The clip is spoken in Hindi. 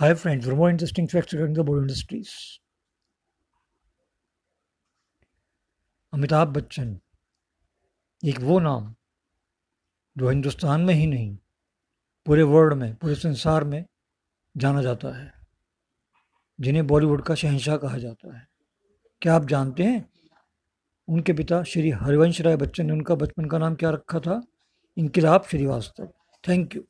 Hi friends, for more interesting facts regarding the Bollywood industries. Amitabh Bachchan एक वो नाम जो हिंदुस्तान में ही नहीं पूरे वर्ल्ड में पूरे संसार में जाना जाता है जिन्हें बॉलीवुड का शहंशाह कहा जाता है। क्या आप जानते हैं? उनके पिता श्री हरिवंश राय बच्चन ने उनका बचपन का नाम क्या रखा था? इनकलाब श्रीवास्तव। Thank you